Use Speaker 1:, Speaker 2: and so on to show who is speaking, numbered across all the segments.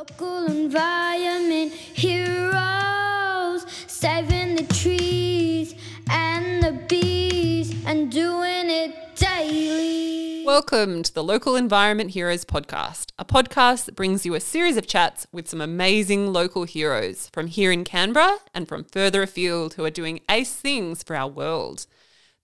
Speaker 1: Local environment heroes, saving the trees and the bees and doing it daily.
Speaker 2: Welcome to the Local Environment Heroes podcast, a podcast that brings you a series of chats with some amazing local heroes from here in Canberra and from further afield who are doing ace things for our world.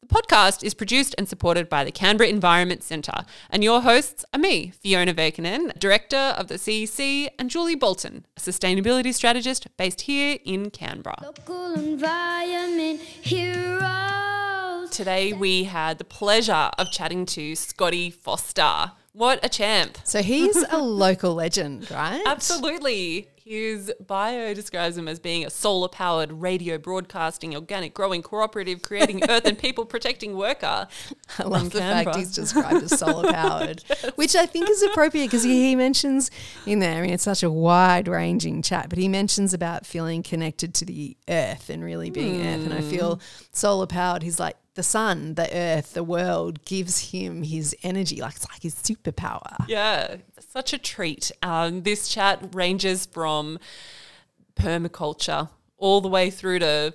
Speaker 2: The podcast is produced and supported by the Canberra Environment Centre, and your hosts are me, Fiona Vakinen, Director of the CEC, and Julie Bolton, a sustainability strategist based here in Canberra.
Speaker 1: Local environment heroes.
Speaker 2: Today we had the pleasure of chatting to Scotty Foster. What a champ!
Speaker 3: So he's a local legend, right?
Speaker 2: Absolutely. His bio describes him as being a solar powered radio broadcasting, organic growing cooperative, creating earth and people protecting worker.
Speaker 3: I love the
Speaker 2: Canberra.
Speaker 3: fact he's described as solar powered, which I think is appropriate because he, he mentions in there, I mean, it's such a wide ranging chat, but he mentions about feeling connected to the earth and really being earth. And I
Speaker 2: Hmm.
Speaker 3: feel solar powered, he's like the sun, the earth, the world gives him his energy. Like it's like his superpower.
Speaker 2: Yeah, such a treat. Um, this chat ranges from permaculture all the way through to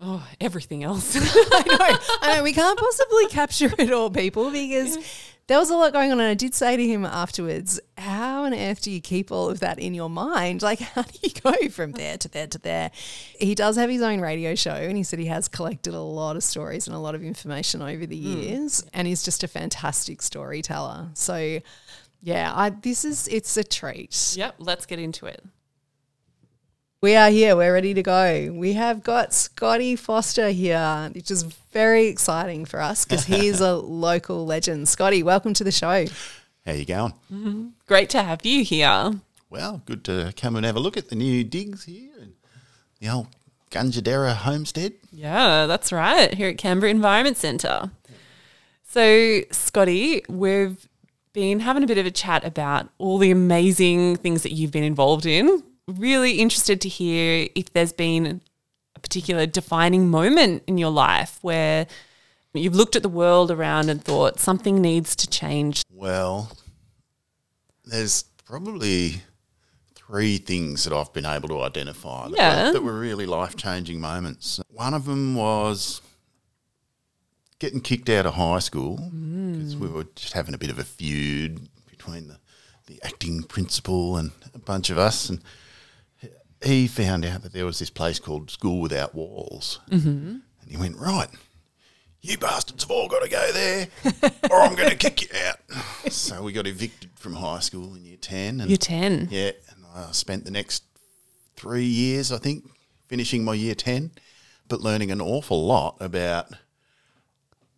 Speaker 2: oh, everything else.
Speaker 3: I know. I know. We can't possibly capture it all, people, because there was a lot going on. And I did say to him afterwards, how on earth do you keep all of that in your mind? Like, how do you go from there to there to there? He does have his own radio show, and he said he has collected a lot of stories and a lot of information over the hmm. years, and he's just a fantastic storyteller. So, yeah, I, this is, it's a treat.
Speaker 2: yep, let's get into it.
Speaker 3: We are here. We're ready to go. We have got Scotty Foster here, which is very exciting for us because he's a local legend. Scotty, welcome to the show.
Speaker 4: How you going? Mm-hmm.
Speaker 2: Great to have you here.
Speaker 4: Well, good to come and have a look at the new digs here and the old Gungaderra homestead.
Speaker 2: Yeah, that's right, here at Canberra Environment Centre. So, Scotty, we've been having a bit of a chat about all the amazing things that you've been involved in. Really interested to hear if there's been a particular defining moment in your life where you've looked at the world around and thought something needs to change.
Speaker 4: Well, there's probably three things that I've been able to identify that,
Speaker 2: Yeah.
Speaker 4: were, that were really life changing moments. One of them was getting kicked out of high school mm. because we were just having a bit of a feud between the, the acting principal and a bunch of us. And he found out that there was this place called School Without Walls. Mm-hmm. And he went, Right, you bastards have all got to go there or I'm going to kick you out. So we got evicted from high school in year 10. And
Speaker 2: You're 10.
Speaker 4: yeah, and I spent the next three years, I think, finishing my year 10, but learning an awful lot about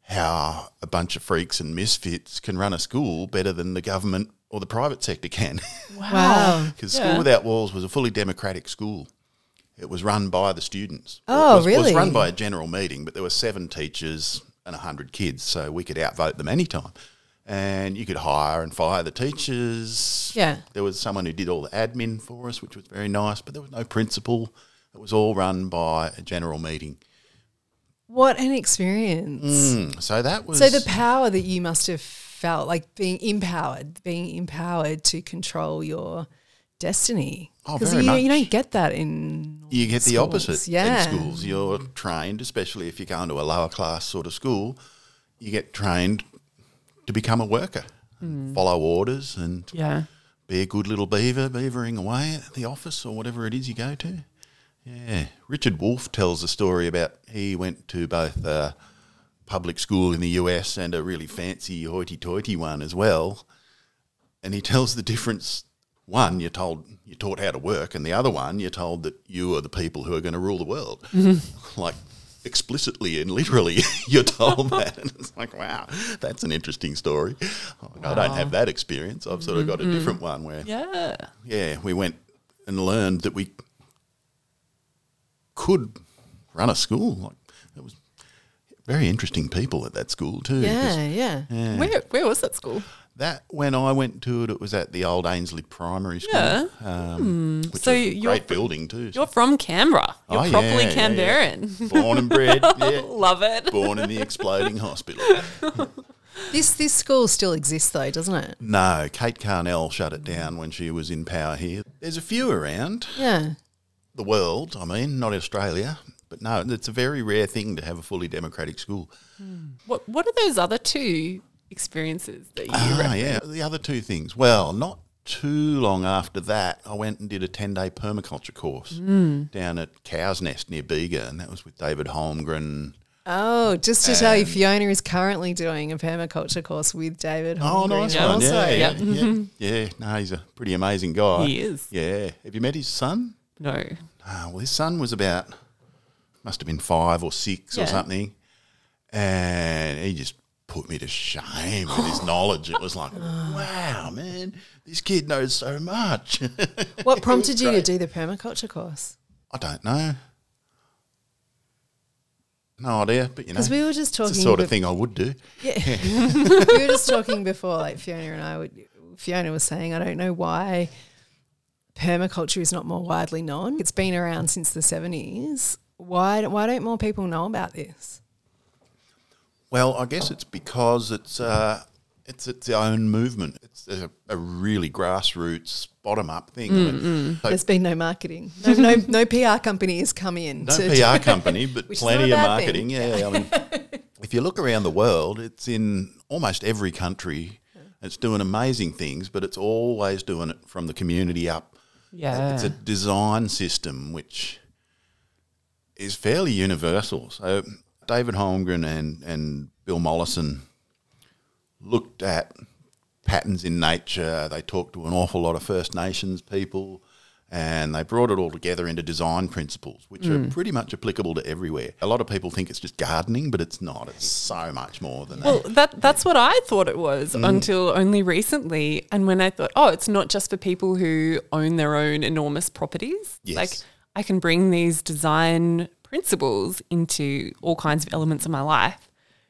Speaker 4: how a bunch of freaks and misfits can run a school better than the government or the private sector can.
Speaker 3: Wow.
Speaker 4: Because School Without Walls was a fully democratic school. It was run by the students.
Speaker 3: Oh,
Speaker 4: it was,
Speaker 3: really?
Speaker 4: was run by a general meeting, but there were seven teachers and 100 kids, so we could outvote them anytime. And you could hire and fire the teachers.
Speaker 3: Yeah.
Speaker 4: There was someone who did all the admin for us, which was very nice, but there was no principal. It was all run by a general meeting.
Speaker 3: What an experience.
Speaker 4: Mm, so that was
Speaker 3: So the power that you must have felt, like being empowered, being empowered to control your destiny.
Speaker 4: Oh,
Speaker 3: Because
Speaker 4: very
Speaker 3: you, you don't get that in
Speaker 4: you get the
Speaker 3: schools.
Speaker 4: opposite
Speaker 3: Yeah.
Speaker 4: in schools. You're trained, especially if you're going to a lower class sort of school, you get trained to become a worker,
Speaker 3: Hmm.
Speaker 4: follow orders, and
Speaker 2: Yeah.
Speaker 4: be a good little beaver, beavering away at the office or whatever it is you go to. Yeah. Richard Wolff tells a story about he went to both a public school in the US and a really fancy hoity toity one as well. And he tells the difference. One, you're told you're taught how to work, and the other one, you're told that you are the people who are going to rule the world. Like explicitly and literally, you're told that. And it's like, wow, that's an interesting story. Oh, I don't have that experience. I've sort of got a mm-hmm. different one where
Speaker 2: Yeah.
Speaker 4: yeah, we went and learned that we could run a school. Like it was very interesting people at that school too.
Speaker 3: Yeah, yeah.
Speaker 2: Where, where was that school?
Speaker 4: That when I went to it, it was at the old Ainslie Primary School.
Speaker 2: Yeah.
Speaker 4: Um, which
Speaker 2: So you're-
Speaker 4: great building too.
Speaker 2: You're from Canberra. You're
Speaker 4: Oh, yeah,
Speaker 2: properly
Speaker 4: yeah, yeah. Born and bred, yeah.
Speaker 2: Love it.
Speaker 4: Born in the exploding hospital.
Speaker 3: This this school still exists though, doesn't it?
Speaker 4: No, Kate Carnell shut it down when she was in power here. There's a few around
Speaker 3: Yeah.
Speaker 4: the world, I mean, not Australia, but no, it's a very rare thing to have a fully democratic school.
Speaker 2: What What are those other two experiences that you
Speaker 4: Ah,
Speaker 2: referenced?
Speaker 4: yeah. The other two things. Well, not too long after that, I went and did a 10 day permaculture course down at Cow's Nest near Bega, and that was with David Holmgren.
Speaker 3: Oh, just to tell you, Fiona is currently doing a permaculture course with David.
Speaker 4: Oh, nice
Speaker 2: Yeah.
Speaker 4: one.
Speaker 3: also.
Speaker 4: Yeah, yeah,
Speaker 2: Yeah.
Speaker 4: yeah. yeah. No, he's a pretty amazing guy.
Speaker 2: He is.
Speaker 4: Yeah. Have you met his son?
Speaker 2: No.
Speaker 4: Ah, well, his son was about, must have been five or six
Speaker 2: Yeah.
Speaker 4: or something. And he just put me to shame with his knowledge. It was like, wow, man, this kid knows so much.
Speaker 3: What prompted you to do the permaculture course?
Speaker 4: I don't know. No idea, but you know,
Speaker 3: Because we were just
Speaker 4: it's
Speaker 3: talking.
Speaker 4: the sort of thing I would do.
Speaker 3: Yeah. we were just talking before, like Fiona and I would Fiona was saying, I don't know why permaculture is not more widely known. It's been around since the seventies. Why why don't more people know about this?
Speaker 4: Well, I guess it's because it's uh, it's its own movement. It's a, a really grassroots, bottom up thing. I mean, so
Speaker 3: There's been no marketing. No no, no PR company has come in.
Speaker 4: no
Speaker 3: to,
Speaker 4: PR company, but plenty of marketing.
Speaker 3: thing.
Speaker 4: Yeah, I mean, if you look around the world, it's in almost every country. It's doing amazing things, but it's always doing it from the community up.
Speaker 2: Yeah.
Speaker 4: It's a design system which is fairly universal. So David Holmgren and, and Bill Mollison looked at patterns in nature. They talked to an awful lot of First Nations people and they brought it all together into design principles, which are pretty much applicable to everywhere. A lot of people think it's just gardening, but it's not. It's so much more than that.
Speaker 2: Well, that that's what I thought it was
Speaker 4: Mm.
Speaker 2: until only recently. And when I thought, oh, it's not just for people who own their own enormous properties.
Speaker 4: Yes.
Speaker 2: Like I can bring these design principles into all kinds of elements of my life.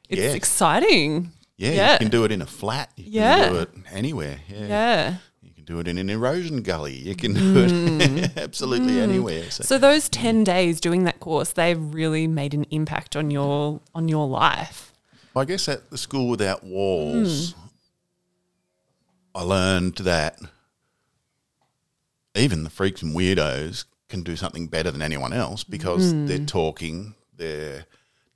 Speaker 2: It's
Speaker 4: Yes.
Speaker 2: exciting.
Speaker 4: yeah,
Speaker 2: yeah.
Speaker 4: you can do it in a flat. You
Speaker 2: Yeah.
Speaker 4: can do it anywhere. Yeah.
Speaker 2: Yeah.
Speaker 4: You can do it in an erosion gully. You can do it absolutely anywhere. So,
Speaker 2: Mm. So those 10 days doing that course, they've really made an impact on your on your life.
Speaker 4: I guess at the school without walls, I learned that even the freaks and weirdos can do something better than anyone else because hmm. they're talking, they're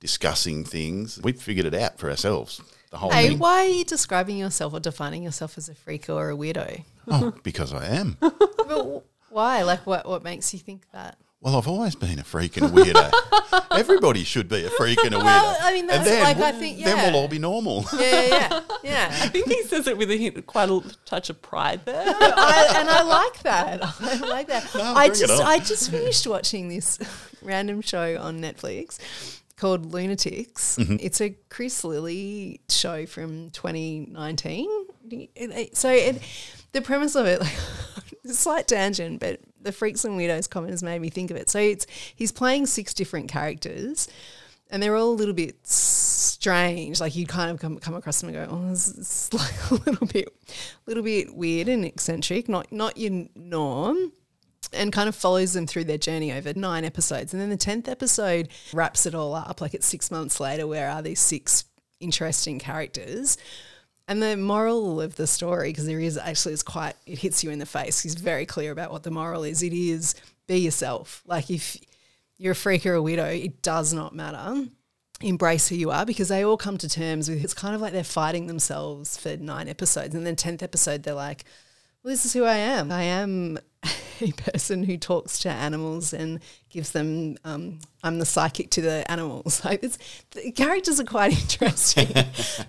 Speaker 4: discussing things. We've figured it out for ourselves. The whole
Speaker 3: Hey,
Speaker 4: thing.
Speaker 3: why are you describing yourself or defining yourself as a freak or a weirdo?
Speaker 4: Oh, because I am.
Speaker 3: But why? Like what what makes you think that?
Speaker 4: Well, I've always been a freak and a weirdo. Everybody should be a freak and a weirdo.
Speaker 3: Well, I mean,
Speaker 4: And
Speaker 3: that's
Speaker 4: then
Speaker 3: like, I
Speaker 4: we'll-
Speaker 3: think,
Speaker 4: then we'll all be normal.
Speaker 3: Yeah, yeah, yeah. yeah.
Speaker 2: I think he says it with a hint, quite a touch of pride there.
Speaker 3: I, and I like that. I like that.
Speaker 4: No,
Speaker 3: I just. I just finished watching this random show on Netflix called Lunatics.
Speaker 4: Mm-hmm.
Speaker 3: It's a Chris Lilley show from 2019. So it, the premise of it, like, slight tangent, but the freaks and weirdos comment has made me think of it. So it's he's playing six different characters and they're all a little bit strange. Like you kind of come, come across them and go, "Oh, this is like a little bit, little bit weird and eccentric, not not your norm." And kind of follows them through their journey over nine episodes, and then the tenth episode wraps it all up. Like it's six months later, where are these six interesting characters? And the moral of the story, because there is actually is quite it hits you in the face. He's very clear about what the moral is. It is be yourself. Like if you're a freak or a widow, it does not matter. Embrace who you are because they all come to terms with it's kind of like they're fighting themselves for nine episodes. And then tenth episode they're like, Well, this is who I am. I am a person who talks to animals and gives them um, I'm the psychic to the animals. Like it's the characters are quite interesting.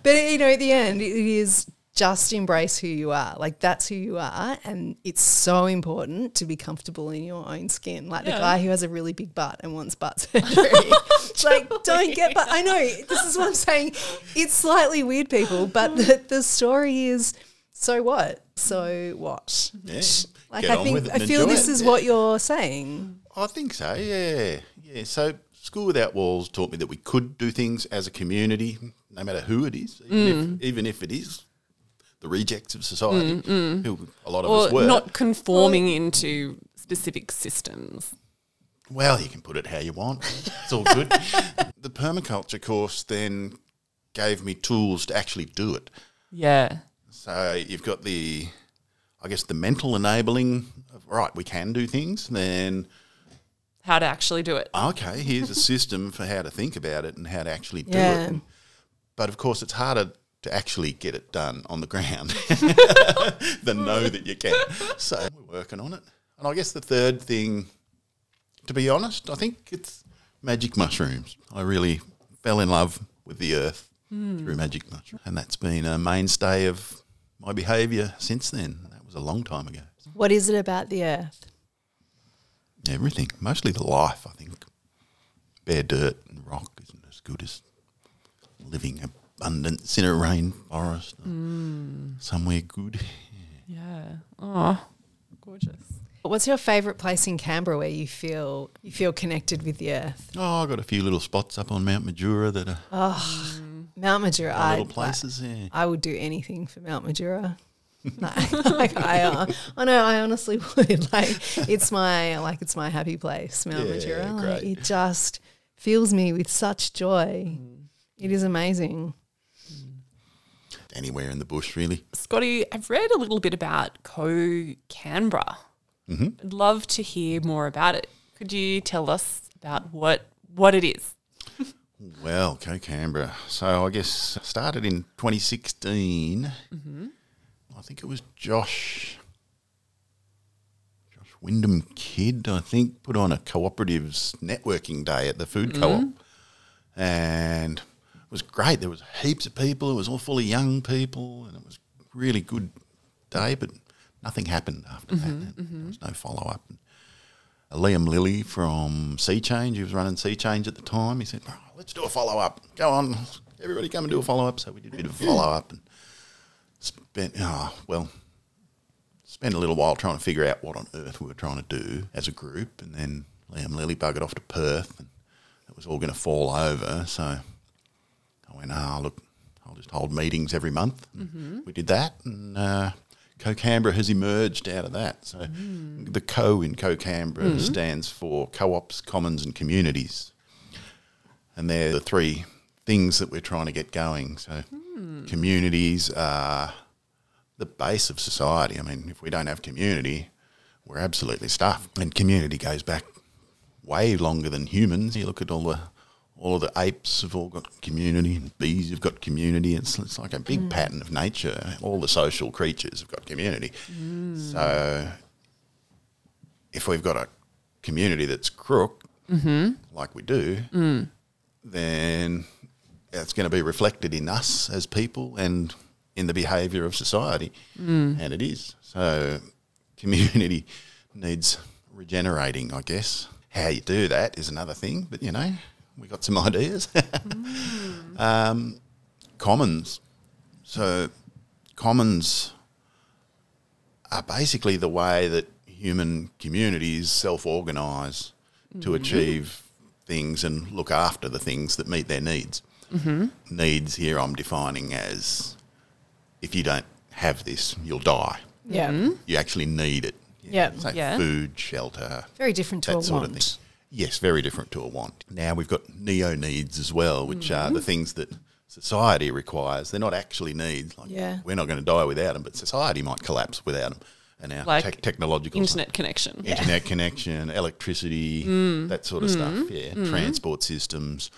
Speaker 3: but you know, at the end it is just embrace who you are. Like that's who you are. And it's so important to be comfortable in your own skin. Like
Speaker 2: Yeah.
Speaker 3: the guy who has a really big butt and wants butt surgery. like, don't get but I know. This is what I'm saying. It's slightly weird, people, but the, the story is so what? So what?
Speaker 4: Yeah.
Speaker 3: Like
Speaker 4: Get
Speaker 3: I
Speaker 4: on
Speaker 3: think
Speaker 4: with it
Speaker 3: I feel this
Speaker 4: it.
Speaker 3: is
Speaker 4: Yeah.
Speaker 3: what you're saying.
Speaker 4: I think so. Yeah, yeah. So school without walls taught me that we could do things as a community, no matter who it is, even,
Speaker 2: Mm.
Speaker 4: if, even if it is the rejects of society, who a lot of
Speaker 2: or
Speaker 4: us were.
Speaker 2: not conforming into specific systems.
Speaker 4: well, you can put it how you want. It's all good. the permaculture course then gave me tools to actually do it.
Speaker 2: Yeah.
Speaker 4: So you've got the, I guess, the mental enabling. Of, right, we can do things. Then
Speaker 2: How to actually do it.
Speaker 4: okay, here's a system for how to think about it and how to actually do
Speaker 3: Yeah.
Speaker 4: it. But of course, it's harder to actually get it done on the ground than know that you can. So we're working on it. And I guess the third thing, to be honest, I think it's magic mushrooms. I really fell in love with the earth hmm. through magic mushrooms. And that's been a mainstay of my behaviour since then. That was a long time ago.
Speaker 3: What is it about the earth?
Speaker 4: Everything, mostly the life, I think. Bare dirt and rock isn't as good as living abundance in a rainforest. Hmm. Somewhere good.
Speaker 2: Yeah. Oh, gorgeous.
Speaker 3: What's your favourite place in Canberra where you feel you feel connected with the earth?
Speaker 4: Oh, I've got a few little spots up on Mount Majura that are
Speaker 3: Mount Majura. I,
Speaker 4: little places. Yeah.
Speaker 3: I would do anything for Mount Majura. like, like I, uh, I know, I honestly would. Like, it's my like it's my happy place, Mount
Speaker 4: Yeah,
Speaker 3: Majura. Like, it just fills me with such joy. It is amazing.
Speaker 4: Anywhere in the bush, really.
Speaker 2: Scotty, I've read a little bit about Co Canberra. I'd love to hear more about it. Could you tell us about what what it is?
Speaker 4: Well, CoCanberra. So I guess started in 2016. Mm-hmm. I think it was Josh, Josh Wyndham Kidd. I think put on a cooperatives networking day at the food co-op, mm-hmm. and it was great. There was heaps of people. It was all full of young people, and it was a really good day. But nothing happened after that. Mm-hmm, there was no follow up. Uh, Liam Lilly from Sea Change, he was running Sea Change at the time. He said, "Oh, "Let's do a follow up. Go on, everybody, come and do a follow up." So we did a bit of follow up and spent. Oh well, spent a little while trying to figure out what on earth we were trying to do as a group, and then Liam Lilly buggered off to Perth, and it was all going to fall over. So I went, "Ah, look, I'll just hold meetings every month." And We did that, and uh, CoCanberra has emerged out of that. So the Co in CoCanberra stands for co-ops, commons, and communities, and they're the three things that we're trying to get going. So communities are the base of society. I mean, if we don't have community, we're absolutely stuffed. And community goes back way longer than humans. You look at all the all of the apes have all got community, and bees have got community. It's, it's like a big mm. pattern of nature. All the social creatures have got community. Mm. So if we've got a community that's crook, mm-hmm. like we do, mm. Then it's going to be reflected in us as people and in the behaviour of society, mm. and it is. So community needs regenerating, I guess. How you do that is another thing, but you know, we got some ideas. Mm. um, commons. So commons are basically the way that human communities self-organise to mm. achieve things and look after the things that meet their needs. Needs here I'm defining as if you don't have this, you'll die.
Speaker 3: Yeah.
Speaker 4: You actually need it.
Speaker 3: Yeah.
Speaker 4: Say
Speaker 2: Yeah.
Speaker 4: food, shelter,
Speaker 3: Very different to
Speaker 4: that
Speaker 3: a
Speaker 4: sort
Speaker 3: want.
Speaker 4: of thing. Yes, very different to a want. Now we've got neo needs as well, which are
Speaker 3: Mm-hmm.
Speaker 4: the things that society requires. They're not actually needs. Like
Speaker 3: Yeah.
Speaker 4: we're not going to die without them, but society might collapse without them. And our
Speaker 2: Like
Speaker 4: tech technological
Speaker 2: Internet connection.
Speaker 4: internet connection, electricity,
Speaker 3: Mm.
Speaker 4: that sort of stuff. Yeah, transport systems,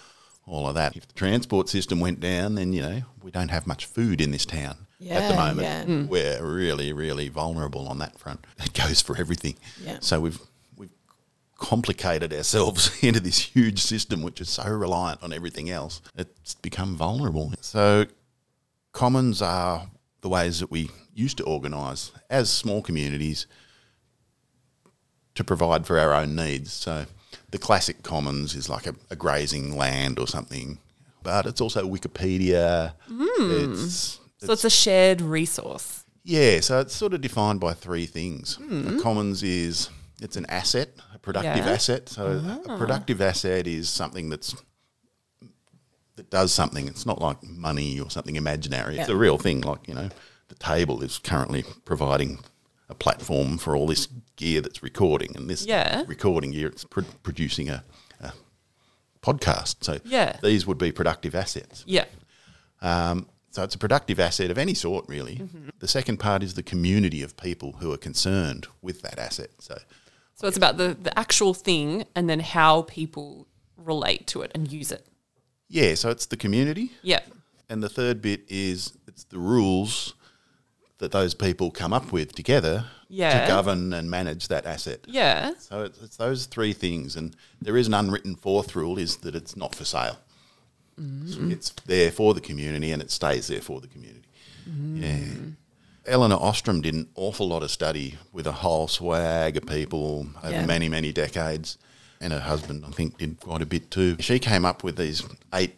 Speaker 4: all of that. If the transport system went down, then you know we don't have much food in this town at the moment.
Speaker 3: yeah. Mm.
Speaker 4: We're really, really vulnerable on that front. It goes for everything.
Speaker 3: Yeah.
Speaker 4: So we've we've complicated ourselves into this huge system which is so reliant on everything else. It's become vulnerable. So commons are the ways that we used to organise as small communities to provide for our own needs. So the classic commons is like a, a grazing land or something, but it's also Wikipedia. Hmm. It's,
Speaker 2: So it's a shared resource.
Speaker 4: yeah, so it's sort of defined by three things. A hmm. commons is it's an asset, a productive
Speaker 2: Yeah.
Speaker 4: asset. So a ah. productive asset is something that's that does something. It's not like money or something imaginary. It's a real thing. Like you know, the table is currently providing a platform for all this gear that's recording, and this
Speaker 2: Yeah.
Speaker 4: recording gear it's pro- producing a, a podcast. So
Speaker 2: Yeah.
Speaker 4: these would be productive assets.
Speaker 2: Yeah.
Speaker 4: Um, so it's a productive asset of any sort, really. The second part is the community of people who are concerned with that asset. So
Speaker 2: So it's about the, the actual thing and then how people relate to it and use it.
Speaker 4: yeah, so it's the community,
Speaker 2: Yeah.
Speaker 4: and the third bit is it's the rules that those people come up with together
Speaker 2: Yeah.
Speaker 4: to govern and manage that asset.
Speaker 2: Yeah.
Speaker 4: So it's, it's those three things, and there is an unwritten fourth rule: is that it's not for sale. Mm-hmm. It's there for the community, and it stays there for the community. Mm-hmm. Yeah. Elinor Ostrom did an awful lot of study with a whole swag of people over
Speaker 3: Yeah.
Speaker 4: many, many decades, and her husband, I think, did quite a bit too. She came up with these eight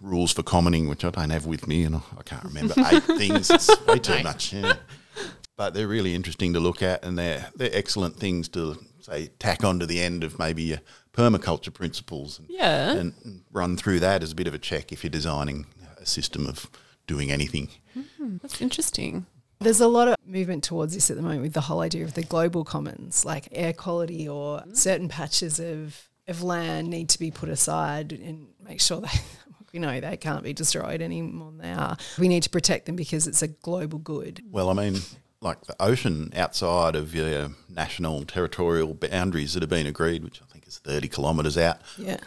Speaker 4: rules for commoning, which I don't have with me, and I I can't remember eight things. It's way too much. Yeah. But they're really interesting to look at, and they're they're excellent things to say tack onto the end of maybe your permaculture principles, and,
Speaker 2: Yeah.
Speaker 4: and and run through that as a bit of a check if you're designing a system of doing anything.
Speaker 2: Hmm, that's interesting.
Speaker 3: There's a lot of movement towards this at the moment with the whole idea of the global commons, like air quality or mm-hmm. certain patches of, of land need to be put aside and make sure they, we know they can't be destroyed any more than they are. We need to protect them because it's a global good.
Speaker 4: Well, I mean, like the ocean outside of your national territorial boundaries that have been agreed, which I think is 30 kilometres out,
Speaker 3: Yeah.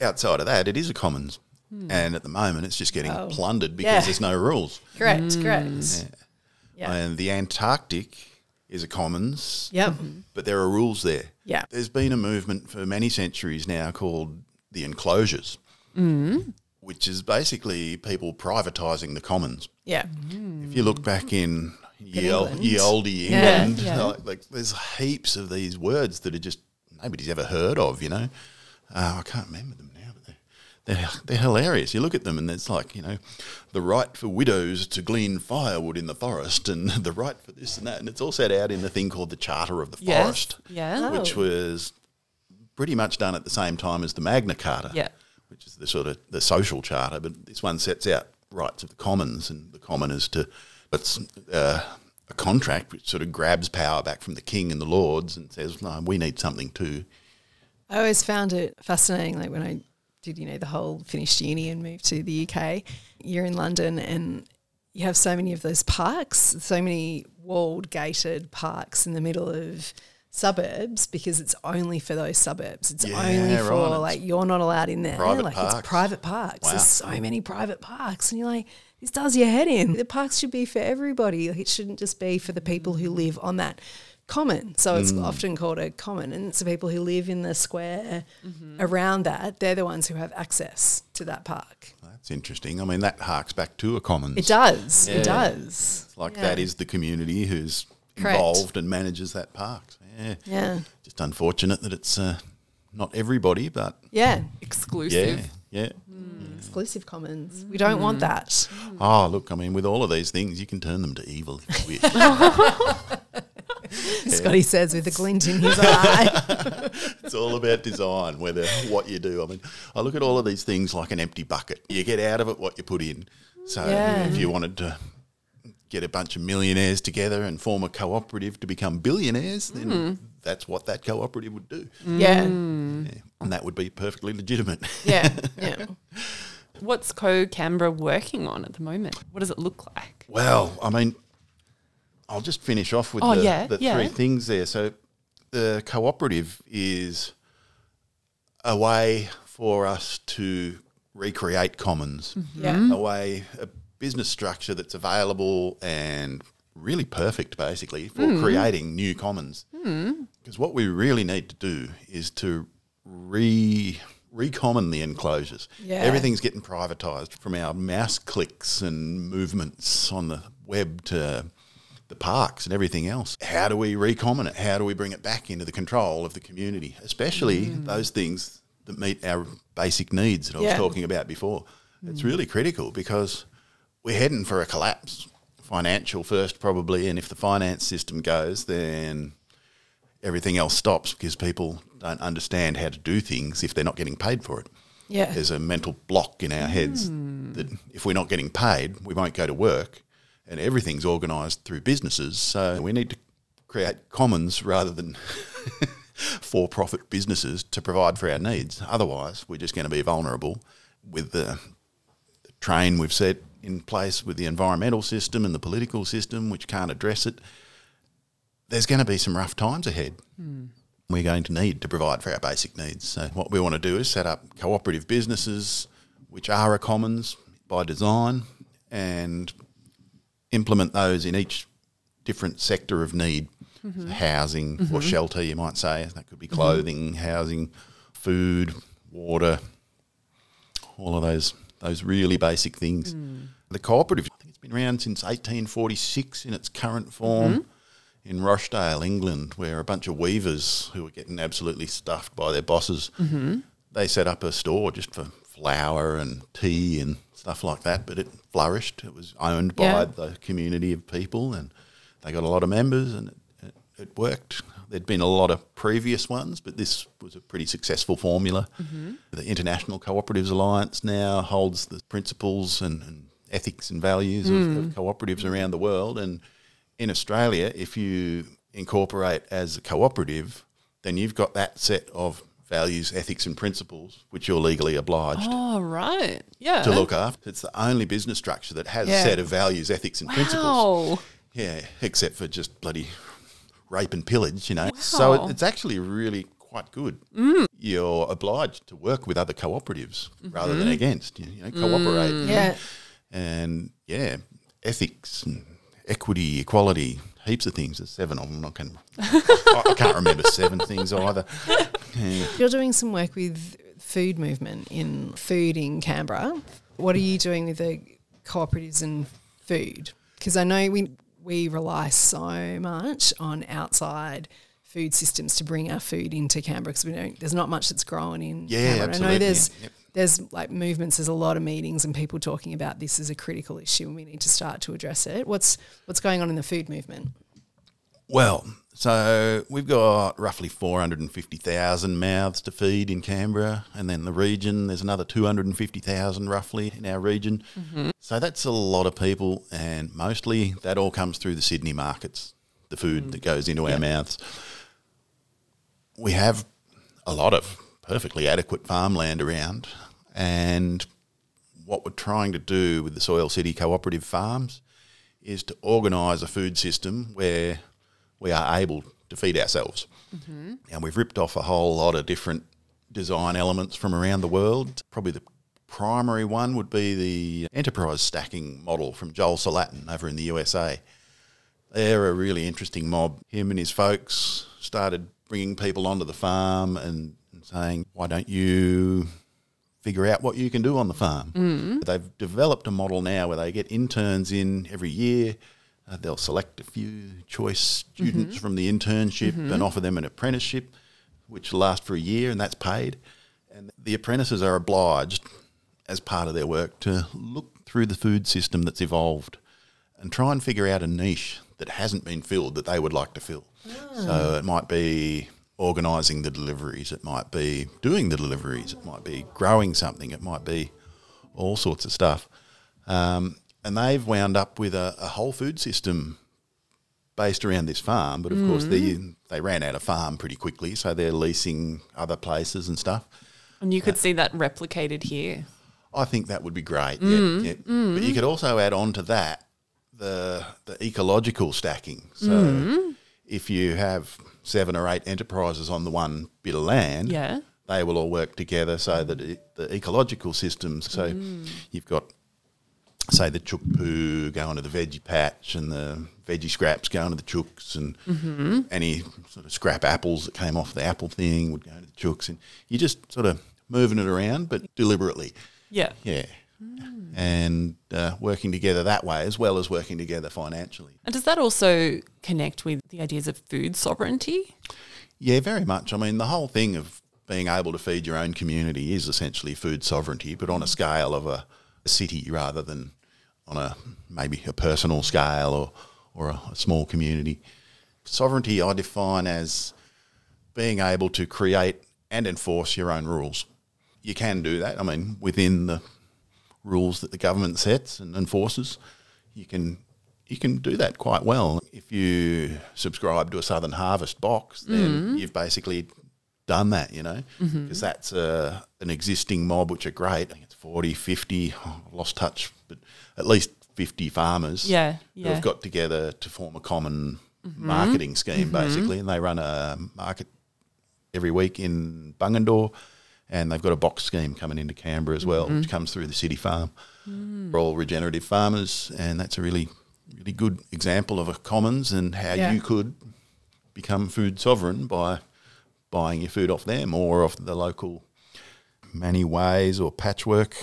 Speaker 4: outside of that, it is a commons. Hmm. And at the moment, it's just getting
Speaker 3: Oh.
Speaker 4: plundered because
Speaker 3: Yeah.
Speaker 4: there's no rules.
Speaker 3: Correct, hmm. correct. Yeah.
Speaker 4: And the Antarctic is a commons,
Speaker 3: Yep. Hmm.
Speaker 4: but there are rules there.
Speaker 3: Yeah.
Speaker 4: There's been a movement for many centuries now called the enclosures, which is basically people privatising the commons.
Speaker 3: Yeah.
Speaker 4: If you look back in ye, ol-
Speaker 3: England.
Speaker 4: ye olde England,
Speaker 2: yeah.
Speaker 4: Like, like there's heaps of these words that are just nobody's ever heard of. You know, uh, I can't remember them now, but they're, they're they're hilarious. You look at them and it's like you know, the right for widows to glean firewood in the forest, and the right for this and that, and it's all set out in the thing called the Charter of the
Speaker 2: Yes.
Speaker 4: Forest,
Speaker 2: Yeah.
Speaker 4: which
Speaker 3: Oh.
Speaker 4: was pretty much done at the same time as the Magna Carta
Speaker 2: Yeah.
Speaker 4: Which is the sort of the social charter, but this one sets out rights of the commons and the commoners to. It's uh, a contract which sort of grabs power back from the king and the lords and says, "No, we need something too."
Speaker 3: I always found it fascinating, like when I did, you know, the whole finished uni and moved to the UK. You're in London and you have so many of those parks, so many walled, gated parks in the middle of suburbs because it's only for those suburbs. It's
Speaker 4: Yeah,
Speaker 3: only for
Speaker 4: right. It's
Speaker 3: like you're not allowed in there.
Speaker 4: private
Speaker 3: like
Speaker 4: parks.
Speaker 3: it's private parks.
Speaker 4: Wow.
Speaker 3: There's so many private parks, and you're like, this does your head in. The parks should be for everybody. It shouldn't just be for the people who live on that common. So it's
Speaker 4: Mm.
Speaker 3: often called a common, and it's the people who live in the square
Speaker 2: Mm-hmm.
Speaker 3: around that. They're the ones who have access to that park.
Speaker 4: That's interesting. I mean, that harks back to a commons.
Speaker 3: It does.
Speaker 4: Yeah.
Speaker 3: It does.
Speaker 4: It's like
Speaker 3: Yeah.
Speaker 4: that is the community who's
Speaker 3: Correct.
Speaker 4: involved and manages that park. So, yeah,
Speaker 3: Yeah.
Speaker 4: just unfortunate that it's uh, not everybody, but
Speaker 3: Yeah.
Speaker 4: yeah,
Speaker 2: Exclusive.
Speaker 4: yeah. Hmm.
Speaker 3: Exclusive commons. We don't want hmm. that.
Speaker 4: Oh, look, I mean, with all of these things, you can turn them to evil if you wish.
Speaker 3: Scotty says with a glint in his eye.
Speaker 4: It's all about design, whether what you do. I mean, I look at all of these things like an empty bucket. You get out of it what you put in. So
Speaker 3: Yeah.
Speaker 4: if you wanted to get a bunch of millionaires together and form a cooperative to become billionaires, then hmm. that's what that cooperative would do.
Speaker 3: yeah.
Speaker 4: Yeah. And that would be perfectly legitimate.
Speaker 3: Yeah. Yeah.
Speaker 2: What's CoCanberra working on at the moment? What does it look like?
Speaker 4: Well, I mean, I'll just finish off with
Speaker 2: Oh,
Speaker 4: the,
Speaker 2: yeah,
Speaker 4: the
Speaker 2: yeah.
Speaker 4: three things there. So, the cooperative is a way for us to recreate commons, mm-hmm.
Speaker 3: Yeah.
Speaker 4: a way, a business structure that's available and really perfect, basically, for
Speaker 2: Hmm.
Speaker 4: creating new commons. Hmm. Because what we really need to do is to re recommon the enclosures.
Speaker 3: Yeah.
Speaker 4: Everything's getting privatized from our mouse clicks and movements on the web to the parks and everything else. How do we recommon it? How do we bring it back into the control of the community? Especially hmm. those things that meet our basic needs that I was talking about before. It's hmm. really critical because we're heading for a collapse. Financial first, probably, and if the finance system goes, then everything else stops because people don't understand how to do things if they're not getting paid for it.
Speaker 3: Yeah.
Speaker 4: There's a mental block in our heads hmm. that if we're not getting paid, we won't go to work, and everything's organised through businesses. So we need to create commons rather than for-profit businesses to provide for our needs. Otherwise, we're just going to be vulnerable with the train we've set in place with the environmental system and the political system, which can't address it, there's going to be some rough times ahead. Hmm. We're going to need to provide for our basic needs. So, what we want to do is set up cooperative businesses, which are a commons by design, and implement those in each different sector of need. So mm-hmm. housing or mm-hmm. shelter, you might say. That could be mm-hmm. clothing, housing, food, water, all of those those really basic things. Mm. The cooperative, I think it's been around since 1846 in its current form mm-hmm. in Rochdale, England, where a bunch of weavers who were getting absolutely stuffed by their bosses, mm-hmm. they set up a store just for flour and tea and stuff like that. But it flourished. It was owned by
Speaker 3: Yeah.
Speaker 4: the community of people, and they got a lot of members, and it, it, it worked. There'd been a lot of previous ones, but this was a pretty successful formula. Mm-hmm. The International Cooperatives Alliance now holds the principles and, and ethics and values of, of mm. cooperatives around the world, and in Australia, if you incorporate as a cooperative, then you've got that set of values, ethics, and principles which you're legally obliged
Speaker 2: Oh, right. Yeah.
Speaker 4: to look after. It's the only business structure that has
Speaker 3: Yeah.
Speaker 4: a set of values, ethics, and principles.
Speaker 2: Wow.
Speaker 4: Yeah, except for just bloody rape and pillage, you know. So it, it's actually really quite good. Mm. You're obliged to work with other cooperatives rather than mm-hmm. against. You, you know, cooperate. Mm.
Speaker 3: Yeah.
Speaker 4: And yeah, ethics and equity, equality, heaps of things. There's seven of them. I, can, I I can't remember seven things either. Yeah.
Speaker 3: You're doing some work with food movement in food in Canberra. What are you doing with the cooperatives and food? Because I know we we rely so much on outside food systems to bring our food into Canberra because we don't. There's not much that's growing in
Speaker 4: Yeah,
Speaker 3: Canberra. I
Speaker 4: absolutely.
Speaker 3: know there's
Speaker 4: Yep.
Speaker 3: there's like movements. There's a lot of meetings and people talking about this as a critical issue and we need to start to address it. What's what's going on in the food movement?
Speaker 4: Well, so we've got roughly 450,000 mouths to feed in Canberra, and then the region, there's another 250,000 roughly in our region. Mm-hmm. So that's a lot of people, and mostly that all comes through the Sydney markets, the food that goes into our mm. mouths. We have a lot of perfectly adequate farmland around, and what we're trying to do with the Soil City Cooperative Farms is to organise a food system where we are able to feed ourselves. Mm-hmm. And we've ripped off a whole lot of different design elements from around the world. Probably the primary one would be the enterprise stacking model from Joel Salatin over in the USA. They're a really interesting mob. Him and his folks started bringing people onto the farm and, and saying, why don't you figure out what you can do on the farm? Mm-hmm. They've developed a model now where they get interns in every year. Uh, they'll select a few choice students from the internship and offer them an apprenticeship, which lasts for a year, and that's paid. And the apprentices are obliged, as part of their work, to look through the food system that's evolved and try and figure out a niche that hasn't been filled that they would like to fill. So it might be organising the deliveries, it might be doing the deliveries, it might be growing something, it might be all sorts of stuff. Um, and they've wound up with a, a whole food system based around this farm. But of course, they, mm. they ran out of farm pretty quickly, so they're leasing other places and stuff.
Speaker 2: And you could uh, see that replicated here.
Speaker 4: I think that would be great. Mm. Yeah, yeah. Mm. But you could also add on to that the the ecological stacking. So if you have seven or eight enterprises on the one bit of land,
Speaker 2: Yeah.
Speaker 4: they will all work together so that it, the ecological systems. So you've got say the chook poo going to the veggie patch and the veggie scraps going to the chooks and mm-hmm. any sort of scrap apples that came off the apple thing would go to the chooks and you're just sort of moving it around but deliberately.
Speaker 2: Yeah.
Speaker 4: Yeah. Hmm. And uh, working together that way as well as working together financially.
Speaker 2: And does that also connect with the ideas of food sovereignty?
Speaker 4: Yeah, very much. I mean, the whole thing of being able to feed your own community is essentially food sovereignty, but on a mm. scale of a, a city rather than on a maybe a personal scale or, or a, a small community. Sovereignty I define as being able to create and enforce your own rules. You can do that. I mean, within the rules that the government sets and enforces, you can you can do that quite well. If you subscribe to a Southern Harvest box, then you've basically done that, you know, because that's uh, an existing mob, which are great. I think it's 40, 50, oh, I've lost touch, but at least 50 farmers
Speaker 2: Yeah,
Speaker 4: who
Speaker 2: yeah. Mm-hmm.
Speaker 4: have got together to form a common marketing scheme, basically. And they run a market every week in Bungendore, and they've got a box scheme coming into Canberra as well,
Speaker 2: Mm-hmm.
Speaker 4: which comes through the city farm.
Speaker 2: Mm.
Speaker 4: We're all regenerative farmers, and that's a really, really good example of a commons and how
Speaker 3: Yeah.
Speaker 4: you could become food sovereign by buying your food off them or off the local many Ways or patchwork,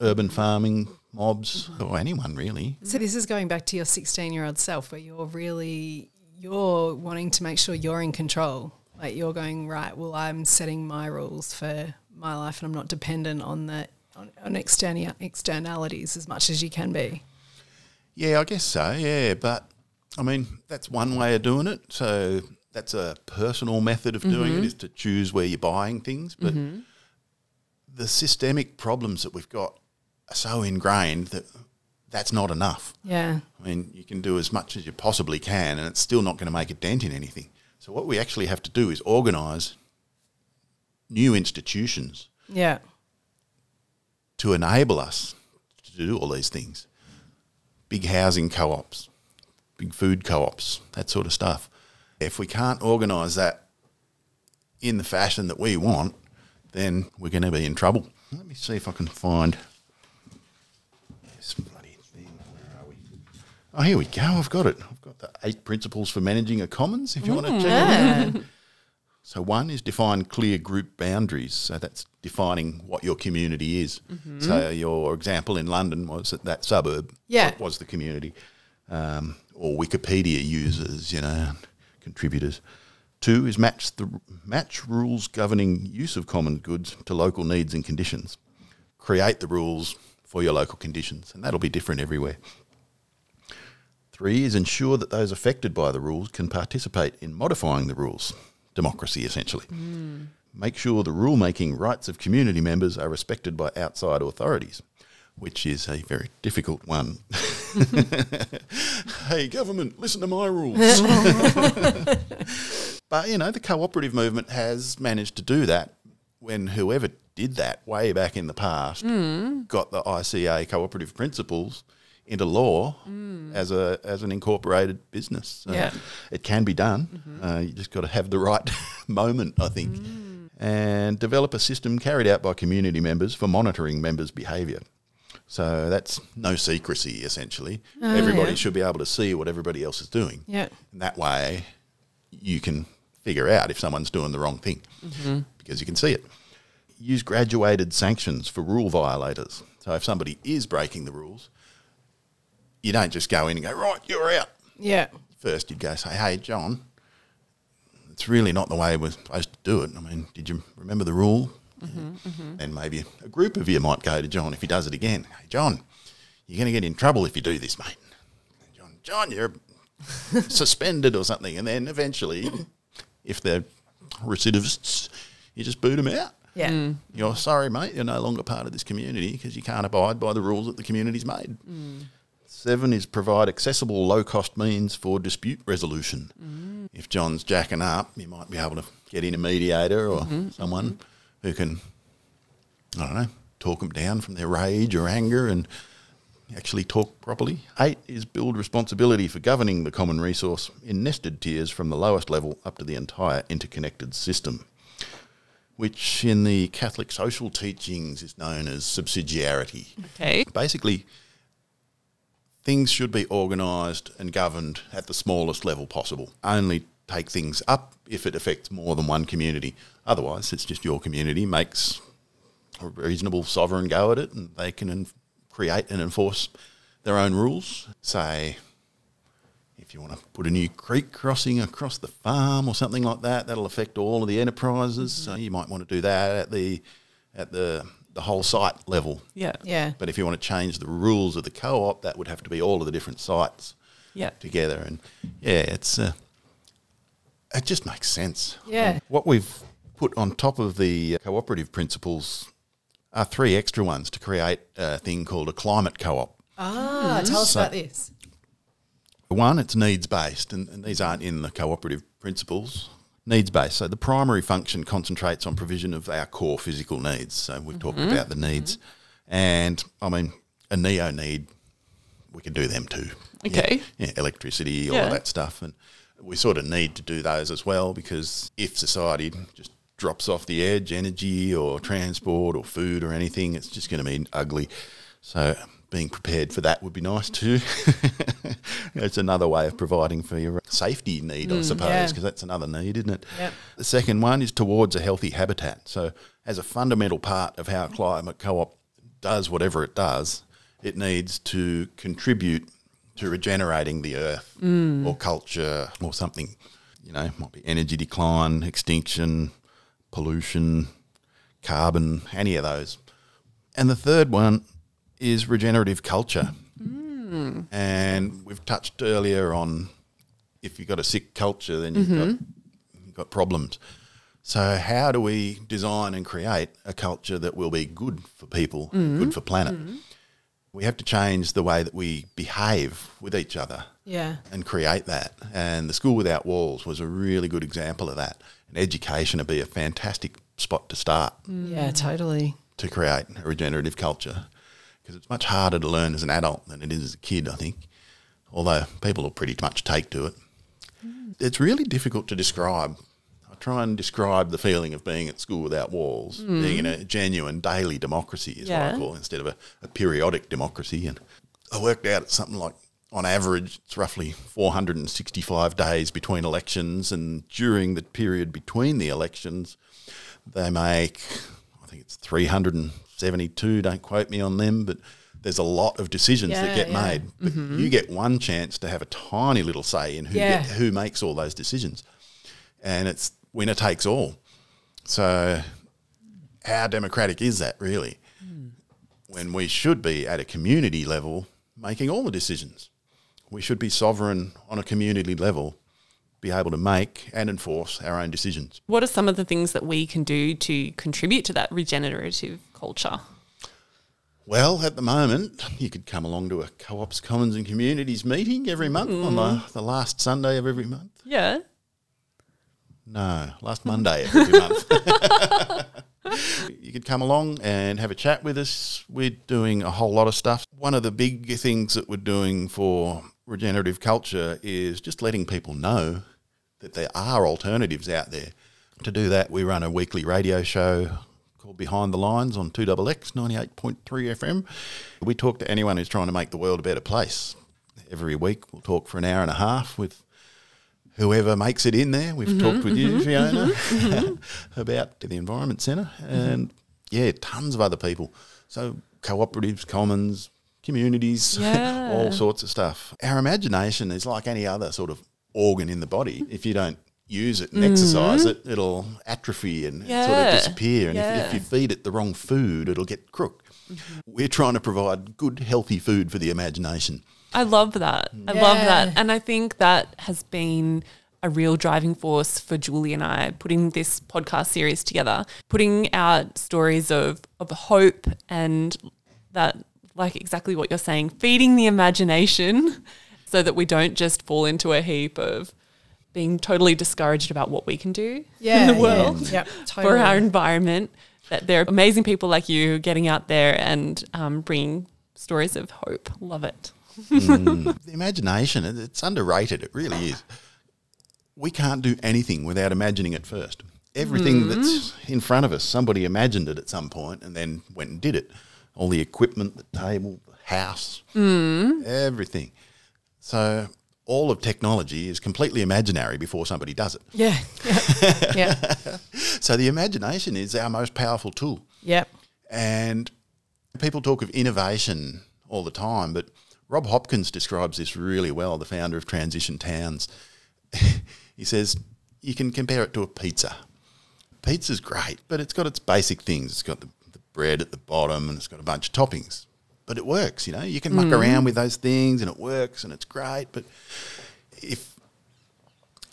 Speaker 4: urban farming mobs, or anyone really.
Speaker 3: So this is going back to your 16 year old self where you're really you're wanting to make sure you're in control. Like you're going right, well I'm setting my rules for my life and I'm not dependent on the on, on externi- externalities as much as you can be.
Speaker 4: Yeah, I guess so. Yeah, but I mean that's one way of doing it. So that's a personal method of doing it mm-hmm. is to choose where you're buying things. But mm-hmm. the systemic problems that we've got so ingrained that that's not enough.
Speaker 3: Yeah.
Speaker 4: I mean, you can do as much as you possibly can, and it's still not going to make a dent in anything. So what we actually have to do is organise new institutions
Speaker 3: Yeah.
Speaker 4: to enable us to do all these things. Big housing co ops, big food co ops, that sort of stuff. If we can't organise that in the fashion that we want, then we're going to be in trouble. Let me see if I can find this bloody thing. Where are we? Oh, here we go. I've got it. I've got the eight principles for managing a commons. If you want to check it out. So one is define clear group boundaries. So that's defining what your community is. So your example in London was that that suburb
Speaker 3: Yeah.
Speaker 4: was the community, um, or Wikipedia users, you know, contributors. Two is match the match rules governing use of common goods to local needs and conditions. Create the rules for your local conditions, and that'll be different everywhere. Three is ensure that those affected by the rules can participate in modifying the rules. Democracy, essentially. Hmm. Make sure the rule making rights of community members are respected by outside authorities, which is a very difficult one. hey, government, listen to my rules. but, you know, the cooperative movement has managed to do that when whoever did that way back in the past got the ICA cooperative principles into law as a as an incorporated business. So
Speaker 3: Yeah.
Speaker 4: it can be done. Mm-hmm. Uh, you just got to have the right moment, I think, mm. and develop a system carried out by community members for monitoring members' behaviour. So that's no secrecy, essentially. Oh, everybody
Speaker 3: yeah.
Speaker 4: should be able to see what everybody else is doing.
Speaker 3: Yeah.
Speaker 4: And that way, you can figure out if someone's doing the wrong thing mm-hmm. because you can see it. Use graduated sanctions for rule violators. So if somebody is breaking the rules, you don't just go in and go, right, you're out.
Speaker 3: Yeah.
Speaker 4: First, you'd go say, hey, John, it's really not the way we're supposed to do it. I mean, did you remember the rule? Mm-hmm, mm-hmm. And maybe a group of you might go to John if he does it again. Hey, John, you're going to get in trouble if you do this, mate. John, John, you're suspended or something. And then eventually, if they're recidivists, you just boot them out.
Speaker 3: Yeah. Mm.
Speaker 4: You're sorry, mate. You're no longer part of this community because you can't abide by the rules that the community's made. Mm. Seven is provide accessible, low cost means for dispute resolution. Mm. If John's jacking up, you might be able to get in a mediator or mm-hmm. someone mm-hmm. who can, I don't know, talk them down from their rage or anger and actually talk properly. Eight is build responsibility for governing the common resource in nested tiers from the lowest level up to the entire interconnected system which in the Catholic social teachings is known as subsidiarity.
Speaker 2: Okay.
Speaker 4: Basically, things should be organised and governed at the smallest level possible. Only take things up if it affects more than one community. Otherwise, it's just your community makes a reasonable sovereign go at it and they can create and enforce their own rules. Say, if you want to put a new creek crossing across the farm or something like that, that'll affect all of the enterprises. So you might want to do that at the at the the whole site level.
Speaker 2: Yeah.
Speaker 3: Yeah.
Speaker 4: But if you want to change the rules of the co-op, that would have to be all of the different sites
Speaker 2: Yeah.
Speaker 4: together. And yeah, it's uh, it just makes sense.
Speaker 3: Yeah.
Speaker 4: What we've put on top of the cooperative principles are three extra ones to create a thing called a climate co-op.
Speaker 3: Ah, tell us
Speaker 4: So-
Speaker 3: about this.
Speaker 4: One, it's needs based, and, and these aren't in the cooperative principles. needs based. So the primary function concentrates on provision of our core physical needs. So we've talked mm-hmm. about the needs, and I mean a neo need, we can do them too.
Speaker 2: Okay.
Speaker 4: Yeah, yeah, electricity, all
Speaker 2: Yeah.
Speaker 4: that stuff, and we sort of need to do those as well because if society just drops off the edge, energy or transport or food or anything, it's just going to be ugly. So being prepared for that would be nice too. it's another way of providing for your safety need, I mm, suppose,
Speaker 3: yeah.
Speaker 4: because that's another need, isn't it?
Speaker 3: Yep.
Speaker 4: The second one is towards a healthy habitat. So, as a fundamental part of how climate co-op does whatever it does, it needs to contribute to regenerating the earth mm. or culture or something. You know, might be energy decline, extinction, pollution, carbon, any of those. And the third one is regenerative culture. Mm. And we've touched earlier on if you've got a sick culture, then you've got mm-hmm. you've got problems. So how do we design and create a culture that will be good for people, mm-hmm. good for planet? Mm-hmm. We have to change the way that we behave with each other
Speaker 3: Yeah.
Speaker 4: and create that. And the School Without Walls was a really good example of that. And education would be a fantastic spot to start mm.
Speaker 3: Yeah, totally.
Speaker 4: to create a regenerative culture because it's much harder to learn as an adult than it is as a kid, I think. Although people will pretty much take to it. Mm. It's really difficult to describe. I try and describe the feeling of being at school without walls, mm. being in a genuine daily democracy is what I call it, instead of a, a periodic democracy. And I worked out it's something like on average, it's roughly 465 days between elections, and during the period between the elections, they make, I think it's 372, don't quote me on them, but there's a lot of decisions that get
Speaker 3: yeah.
Speaker 4: made. But mm-hmm. you get one chance to have a tiny little say in who,
Speaker 3: Yeah.
Speaker 4: get, who makes all those decisions. And it's winner takes all. So, how democratic is that really? Hmm. When we should be at a community level making all the decisions. We should be sovereign on a community level, be able to make and enforce our own decisions.
Speaker 2: What are some of the things that we can do to contribute to that regenerative culture?
Speaker 4: Well, at the moment, you could come along to a co ops, commons, and communities meeting every month on the, mm. the last Sunday of every month.
Speaker 2: Yeah.
Speaker 4: No, last Monday of every month. you could come along and have a chat with us. We're doing a whole lot of stuff. One of the big things that we're doing for regenerative culture is just letting people know that there are alternatives out there. To do that, we run a weekly radio show called Behind the Lines on 2XX 98.3 FM. We talk to anyone who's trying to make the world a better place. Every week, we'll talk for an hour and a half with whoever makes it in there. We've mm-hmm, talked with you, mm-hmm, Fiona, mm-hmm, about the Environment Centre, and yeah, tons of other people. So cooperatives, commons, communities,
Speaker 2: Yeah.
Speaker 4: all sorts of stuff. Our imagination is like any other sort of organ in the body. If you don't use it and exercise mm. it, it'll atrophy and sort of disappear. And if, if you feed it the wrong food, it'll get crook. Mm-hmm. We're trying to provide good, healthy food for the imagination.
Speaker 2: I love that. I love that. And I think that has been a real driving force for Julie and I putting this podcast series together, putting out stories of, of hope and that, like exactly what you're saying, feeding the imagination so that we don't just fall into a heap of being totally discouraged about what we can do
Speaker 3: Yeah.
Speaker 2: in the
Speaker 3: yeah.
Speaker 2: world
Speaker 3: Yep.
Speaker 2: for our environment. That there are amazing people like you getting out there and um, bringing stories of hope. Love it.
Speaker 4: the imagination, it's underrated. It really is. We can't do anything without imagining it first. Everything that's in front of us, somebody imagined it at some point and then went and did it. All the equipment, the table, the house, everything. So all of technology is completely imaginary before somebody does it.
Speaker 3: Yeah. Yep. yep.
Speaker 4: So the imagination is our most powerful tool.
Speaker 3: Yep.
Speaker 4: And people talk of innovation all the time, but Rob Hopkins describes this really well, the founder of Transition Towns. he says you can compare it to a pizza. Pizza's great, but it's got its basic things. It's got the, the bread at the bottom and it's got a bunch of toppings. But it works, you know. You can muck mm-hmm. around with those things and it works and it's great. But if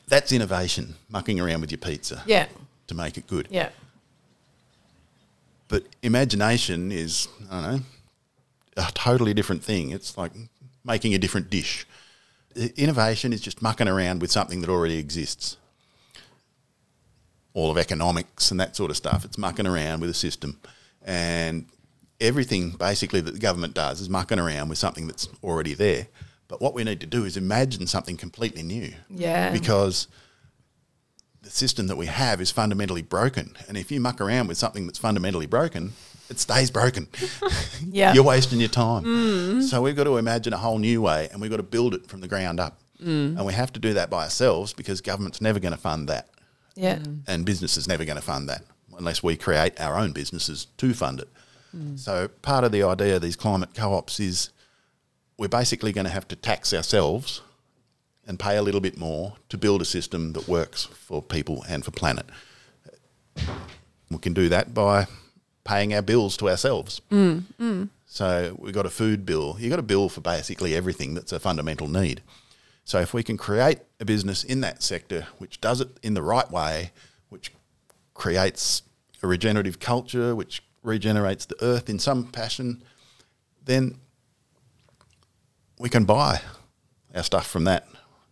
Speaker 4: that's innovation, mucking around with your pizza
Speaker 3: Yeah.
Speaker 4: to make it good.
Speaker 3: Yeah.
Speaker 4: But imagination is, I don't know, a totally different thing. It's like making a different dish. Innovation is just mucking around with something that already exists. all of economics and that sort of stuff. It's mucking around with a system, and everything basically that the government does is mucking around with something that's already there. But what we need to do is imagine something completely new.
Speaker 3: Yeah.
Speaker 4: Because the system that we have is fundamentally broken. And if you muck around with something that's fundamentally broken, it stays broken.
Speaker 3: Yeah.
Speaker 4: You're wasting your time. Mm. So we've got to imagine a whole new way and we've got to build it from the ground up. Mm. And we have to do that by ourselves because government's never going to fund that.
Speaker 3: Yeah.
Speaker 4: And business is never going to fund that unless we create our own businesses to fund it. Mm. So part of the idea of these climate co-ops is we're basically going to have to tax ourselves and pay a little bit more to build a system that works for people and for planet. We can do that by paying our bills to ourselves. Mm, mm. So we've got a food bill. You've got a bill for basically everything that's a fundamental need. So if we can create a business in that sector which does it in the right way, which creates a regenerative culture, which regenerates the earth in some fashion, then we can buy our stuff from that.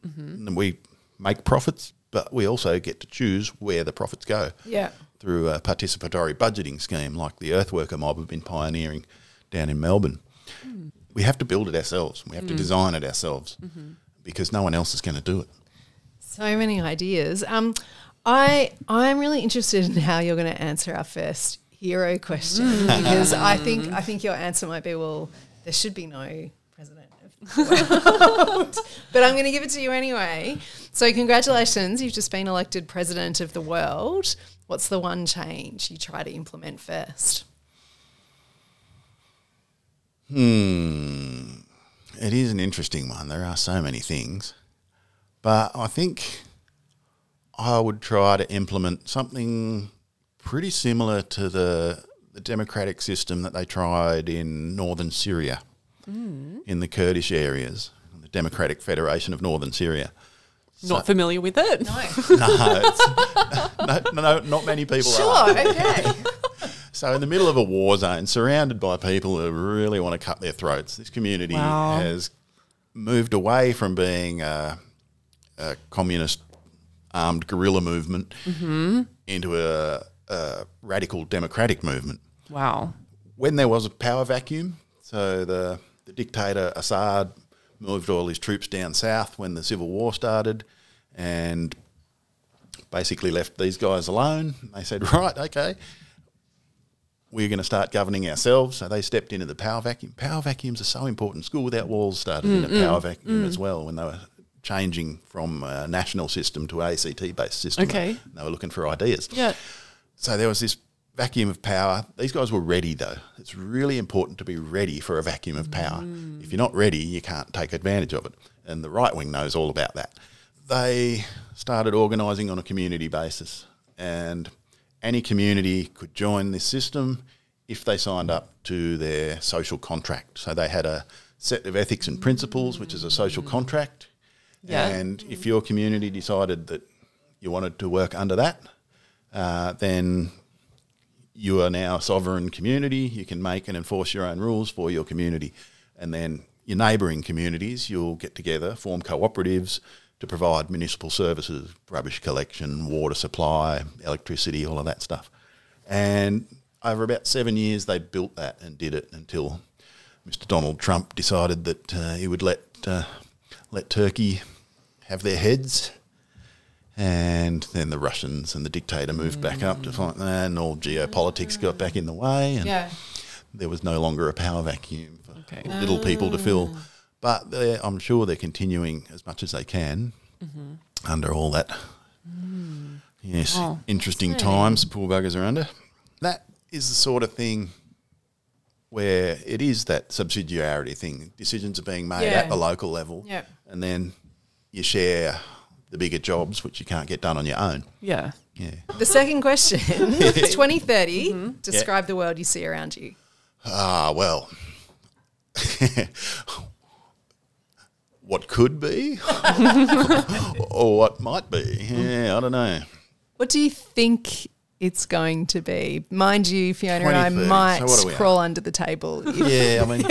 Speaker 4: Mm-hmm. And we make profits, but we also get to choose where the profits go
Speaker 3: Yeah.
Speaker 4: through a participatory budgeting scheme like the Earthworker mob have been pioneering down in Melbourne. Hmm. We have to build it ourselves. We have to mm. design it ourselves mm-hmm. because no one else is going to do it.
Speaker 3: So many ideas. Um, I I'm really interested in how you're going to answer our first hero question because I think I think your answer might be well, there should be no president of the world. but I'm going to give it to you anyway. So congratulations, you've just been elected president of the world. What's the one change you try to implement first? Hmm.
Speaker 4: It is an interesting one. There are so many things. But I think I would try to implement something pretty similar to the, the democratic system that they tried in northern Syria, hmm. in the Kurdish areas, the Democratic Federation of Northern Syria.
Speaker 2: Not familiar with it.
Speaker 3: No.
Speaker 4: No, no, no, not many people are.
Speaker 3: Sure, okay.
Speaker 4: So, in the middle of a war zone, surrounded by people who really want to cut their throats, this community
Speaker 2: Wow.
Speaker 4: has moved away from being a, a communist armed guerrilla movement mm-hmm. into a, a radical democratic movement.
Speaker 2: Wow.
Speaker 4: When there was a power vacuum, so the, the dictator Assad moved all his troops down south when the civil war started and basically left these guys alone. They said, right, okay, we're going to start governing ourselves. So they stepped into the power vacuum. Power vacuums are so important. School Without Walls started in a mm, mm, power vacuum mm. as well when they were changing from a national system to ACT based system.
Speaker 2: Okay.
Speaker 4: They were looking for ideas.
Speaker 2: Yeah.
Speaker 4: So there was this vacuum of power. These guys were ready though. It's really important to be ready for a vacuum of power. Mm. If you're not ready, you can't take advantage of it. And the right wing knows all about that. They started organising on a community basis, and any community could join this system if they signed up to their social contract. So they had a set of ethics and principles, which is a social mm. contract.
Speaker 2: Yeah.
Speaker 4: And if your community decided that you wanted to work under that, uh, then you are now a sovereign community. You can make and enforce your own rules for your community. And then your neighbouring communities, you'll get together, form cooperatives to provide municipal services, rubbish collection, water supply, electricity, all of that stuff. And over about seven years, they built that and did it until Mr. Donald Trump decided that uh, he would let uh, let Turkey have their heads, and then the Russians and the dictator moved back up to fight that, and all geopolitics got back in the way, and
Speaker 3: Yeah.
Speaker 4: there was no longer a power vacuum for
Speaker 2: Okay.
Speaker 4: little people to fill. Ah. But I'm sure they're continuing as much as they can mm-hmm. under all that. Mm. Yes,
Speaker 2: Oh,
Speaker 4: interesting times poor buggers are under. That is the sort of thing where it is that subsidiarity thing. Decisions are being made
Speaker 3: Yeah.
Speaker 4: at the local level,
Speaker 3: Yeah.
Speaker 4: and then you share the bigger jobs, which you can't get done on your own.
Speaker 2: Yeah.
Speaker 4: Yeah.
Speaker 3: The second question 2030, describe the world you see around you.
Speaker 4: Ah, well. what could be or what might be. Yeah, I don't know.
Speaker 3: What do you think it's going to be? Mind you, Fiona and I might
Speaker 4: So what at?
Speaker 3: crawl under the table.
Speaker 4: Yeah, I mean,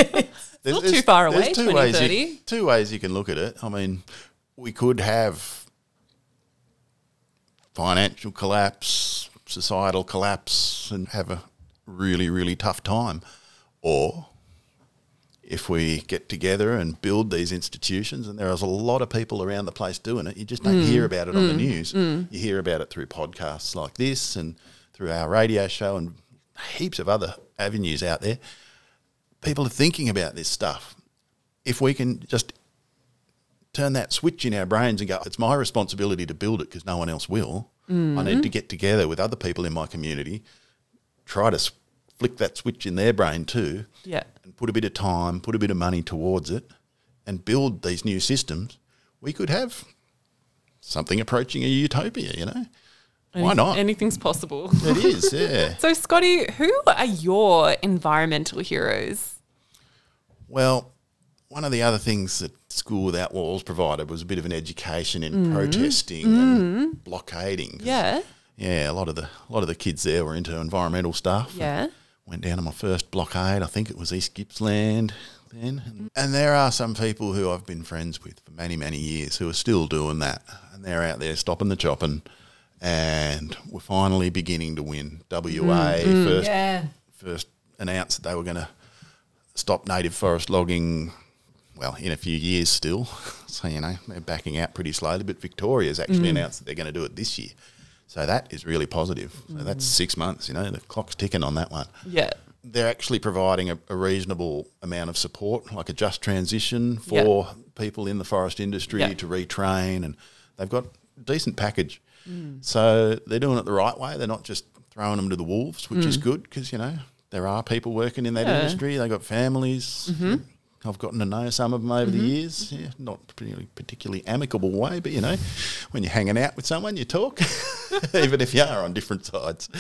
Speaker 4: there's,
Speaker 2: not too far away,
Speaker 4: There's two ways, you, two ways you can look at it. I mean, we could have financial collapse, societal collapse, and have a really, really tough time. Or if we get together and build these institutions, and there's a lot of people around the place doing it, you just don't mm. hear about it on the mm. news. Mm. You hear about it through podcasts like this and through our radio show and heaps of other avenues out there. People are thinking about this stuff. If we can just turn that switch in our brains and go, it's my responsibility to build it because no one else will. I need to mm-hmm. get together with other people in my community, try to flick that switch in their brain too,
Speaker 2: Yeah.
Speaker 4: and put a bit of time, put a bit of money towards it, and build these new systems. We could have something approaching a utopia, you know? Why not?
Speaker 2: Anything's possible.
Speaker 4: It is, yeah.
Speaker 2: So, Scotty, who are your environmental heroes?
Speaker 4: Well, one of the other things that School Without Walls provided was a bit of an education in mm. protesting and mm. blockading. 'cause,
Speaker 2: Yeah.
Speaker 4: yeah. A lot of the a lot of the kids there were into environmental stuff.
Speaker 2: Yeah.
Speaker 4: Went down to my first blockade. I think it was East Gippsland then. And there are some people who I've been friends with for many many years who are still doing that, and they're out there stopping the chopping. And we're finally beginning to win. WA mm. first
Speaker 3: Yeah.
Speaker 4: first announced that they were going to stop native forest logging, well, in a few years still. So, you know, they're backing out pretty slowly. But Victoria's actually mm. announced that they're going to do it this year. So that is really positive. So that's mm. six months, you know, the clock's ticking on that one.
Speaker 2: Yeah.
Speaker 4: They're actually providing a, a reasonable amount of support, like a just transition for people in the forest industry
Speaker 2: Yeah.
Speaker 4: to retrain, and they've got a decent package. Mm. So they're doing it the right way. They're not just throwing them to the wolves, which is good because you know there are people working in that
Speaker 2: Yeah.
Speaker 4: industry. They've got families. Mm-hmm. I've gotten to know some of them over the mm-hmm. years. Yeah, not particularly, particularly amicable way, but you know, when you're hanging out with someone, you talk, even if you are on different sides.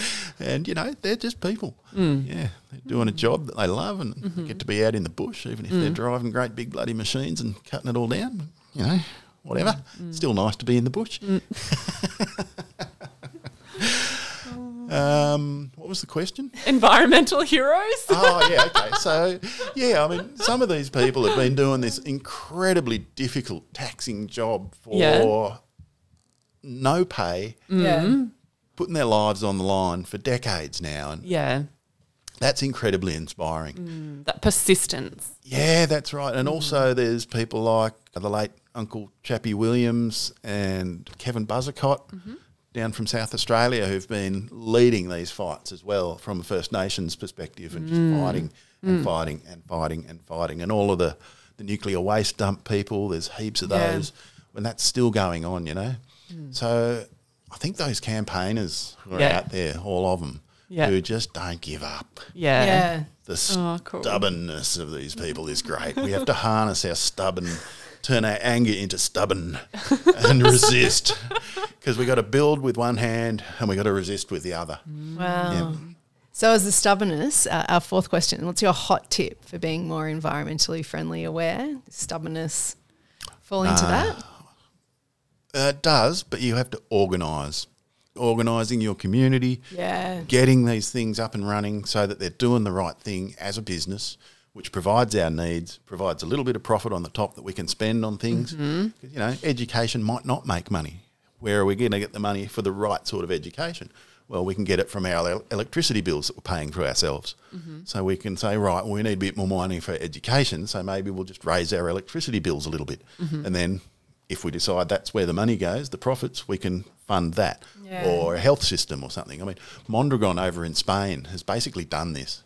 Speaker 4: And you know, they're just people. Mm. Yeah, they're doing a job that they love and they mm-hmm. get to be out in the bush, even if they're mm. driving great big bloody machines and cutting it all down. You know, whatever. Mm. Still nice to be in the bush. um, what was the question?
Speaker 2: Environmental heroes?
Speaker 4: oh yeah, okay. So yeah, I mean, some of these people have been doing this incredibly difficult, taxing job for
Speaker 2: Yeah.
Speaker 4: no pay, mm.
Speaker 3: Yeah.
Speaker 4: putting their lives on the line for decades now, and
Speaker 2: yeah.
Speaker 4: that's incredibly inspiring.
Speaker 2: Mm, that persistence.
Speaker 4: Yeah, that's right. And also, mm. there's people like the late Uncle Chappie Williams and Kevin Buzzacott mm-hmm. Down from South Australia who've been leading these fights as well from a First Nations perspective and just mm. fighting and mm. fighting and fighting and fighting. And all of the, the nuclear waste dump people, there's heaps of
Speaker 3: Yeah.
Speaker 4: those, and that's still going on, you know. Mm. So I think those campaigners who are
Speaker 2: Yeah.
Speaker 4: out there, all of them,
Speaker 2: Yeah.
Speaker 4: who just don't give up
Speaker 2: Yeah.
Speaker 3: Yeah.
Speaker 4: the
Speaker 2: Oh, cool.
Speaker 4: stubbornness of these people is great. We have to harness our stubborn, turn our anger into stubborn, and resist. Because we got to build with one hand and we got to resist with the other.
Speaker 3: Wow.
Speaker 4: Yeah.
Speaker 3: So, as the stubbornness, uh, our fourth question, what's your hot tip for being more environmentally friendly aware? Stubbornness fall into that?
Speaker 4: Uh, it does, but you have to organise. Organising your community,
Speaker 3: Yeah.
Speaker 4: getting these things up and running so that they're doing the right thing as a business, which provides our needs, provides a little bit of profit on the top that we can spend on things. Mm-hmm. 'Cause, You know, education might not make money. Where are we going to get the money for the right sort of education? Well, we can get it from our electricity bills that we're paying for ourselves. Mm-hmm. So we can say, right, we need a bit more money for education, so maybe we'll just raise our electricity bills a little bit. Mm-hmm. And then if we decide that's where the money goes, the profits, we can fund that.
Speaker 3: Yeah.
Speaker 4: Or a health system or something. I mean, Mondragon over in Spain has basically done this.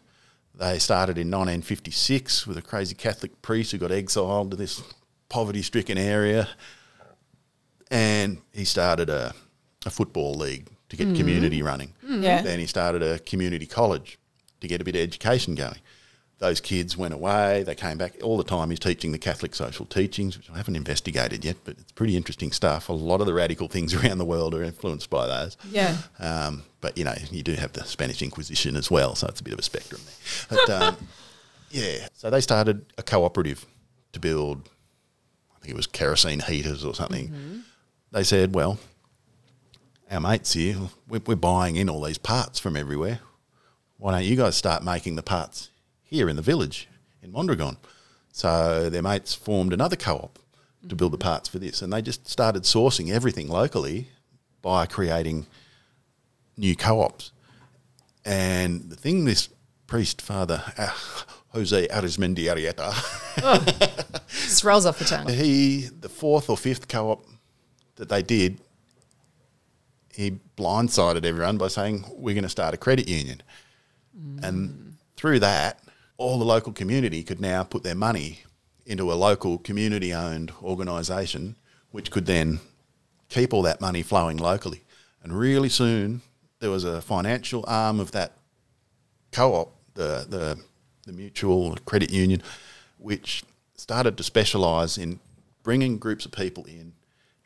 Speaker 4: They started in 1956 with a crazy Catholic priest who got exiled to this poverty stricken area. And he started a, a football league to get hmm. community running. Hmm.
Speaker 3: Yeah.
Speaker 4: Then he started a community college to get a bit of education going. Those kids went away, they came back. All the time he's teaching the Catholic social teachings, which I haven't investigated yet, but it's pretty interesting stuff. A lot of the radical things around the world are influenced by those.
Speaker 3: Yeah.
Speaker 4: Um, but you know, you do have the Spanish Inquisition as well, so it's a bit of a spectrum there. But um, yeah, so they started a cooperative to build. I think it was kerosene heaters or something. They said, "Well, our mates here, we're, we're buying in all these parts from everywhere. Why don't you guys start making the parts here in the village in Mondragon?" So their mates formed another co-op to build the parts for this, and they just started sourcing everything locally by creating new co-ops. And the thing this priest, Father uh, Jose Arizmendiarrieta,
Speaker 3: Just rolls off the tongue.
Speaker 4: he the fourth or fifth co-op that they did, he blindsided everyone by saying we're going to start a credit union, and through that, all the local community could now put their money into a local community-owned organisation, which could then keep all that money flowing locally. And really soon, there was a financial arm of that co-op, the the, the mutual credit union, which started to specialise in bringing groups of people in,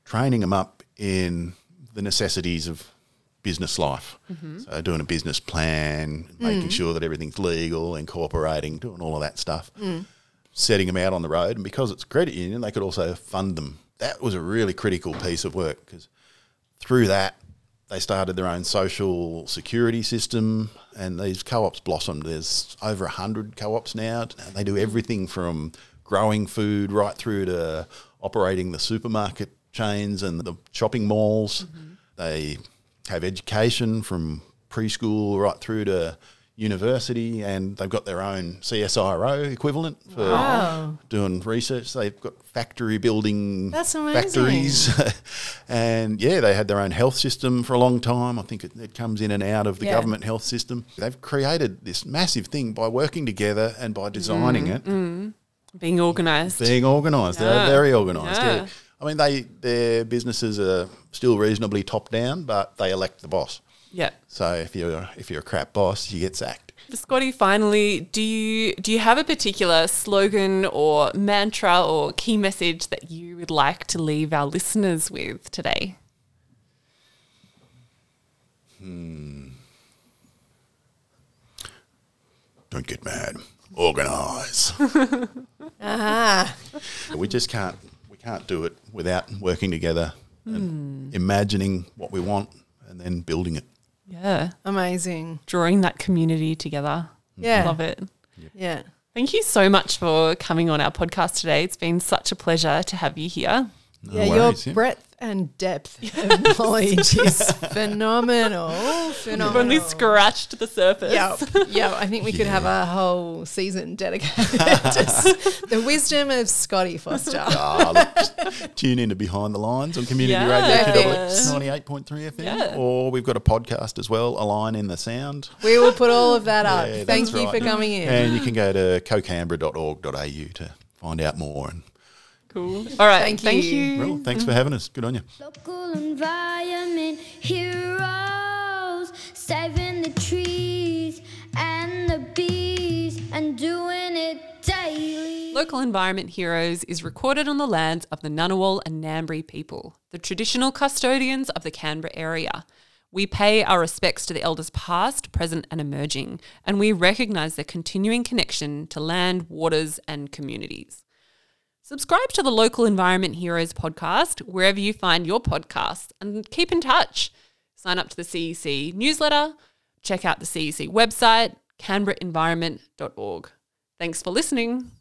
Speaker 4: training them up in the necessities of business life. Mm-hmm. So doing a business plan, making mm. sure that everything's legal, incorporating, doing all of that stuff, mm. setting them out on the road. And because it's a credit union, they could also fund them. That was a really critical piece of work because through that, they started their own social security system, and these co-ops blossomed. There's over hundred co-ops now. They do everything from growing food right through to operating the supermarket chains and the shopping malls. Mm-hmm. They have education from preschool right through to university, and they've got their own CSIRO equivalent for
Speaker 3: Wow.
Speaker 4: doing research. They've got factory building
Speaker 3: That's amazing.
Speaker 4: factories, and yeah, they had their own health system for a long time. I think it, it comes in and out of the
Speaker 3: Yeah.
Speaker 4: government health system. They've created this massive thing by working together and by designing mm. it, mm.
Speaker 2: Being organised.
Speaker 4: being organised.
Speaker 2: Yeah.
Speaker 4: They're very organised.
Speaker 2: Yeah.
Speaker 4: Yeah. I mean, they their businesses are still reasonably top down, but they elect the boss.
Speaker 2: yeah.
Speaker 4: So if you're if you're a crap boss, you get sacked.
Speaker 2: Scotty, finally, do you do you have a particular slogan or mantra or key message that you would like to leave our listeners with today? Hmm.
Speaker 4: Don't get mad. Organise.
Speaker 3: Ah,
Speaker 4: we just can't we can't do it without working together and hmm. imagining what we want and then building it.
Speaker 2: Yeah.
Speaker 3: amazing.
Speaker 2: Drawing that community together.
Speaker 3: Yeah.
Speaker 2: Love it.
Speaker 3: Yeah.
Speaker 2: Thank you so much for coming on our podcast today. It's been such a pleasure to have you here.
Speaker 4: No
Speaker 3: yeah,
Speaker 4: worries,
Speaker 3: your
Speaker 4: yeah.
Speaker 3: breadth and depth of knowledge is phenomenal.
Speaker 2: We've only scratched the surface.
Speaker 3: Yeah, yeah. I think we could have a whole season dedicated to the wisdom of Scotty Foster.
Speaker 4: Ah, look, tune in to Behind the Lines on Community
Speaker 2: Yeah.
Speaker 4: Radio
Speaker 3: Perfect.
Speaker 4: 98.3 FM.
Speaker 2: Yeah.
Speaker 4: Or we've got a podcast as well, A Line in the Sound.
Speaker 3: We will put all of that up.
Speaker 4: Yeah,
Speaker 3: Thank you
Speaker 4: right.
Speaker 3: for coming in.
Speaker 4: And you can go to cocanberra.org.au to find out more. And
Speaker 2: Cool. All right.
Speaker 3: Thank
Speaker 2: Thank
Speaker 3: you.
Speaker 2: you.
Speaker 4: well, thanks for having us. Good on you.
Speaker 1: Local environment heroes, saving the trees and the bees, and doing it daily.
Speaker 2: Local Environment Heroes is recorded on the lands of the Ngunnawal and Ngambri people, the traditional custodians of the Canberra area. We pay our respects to the elders past, present, and emerging, and we recognise their continuing connection to land, waters, and communities. Subscribe to the Local Environment Heroes podcast wherever you find your podcasts and keep in touch. Sign up to the CEC newsletter, check out the CEC website, canberraenvironment.org. Thanks for listening.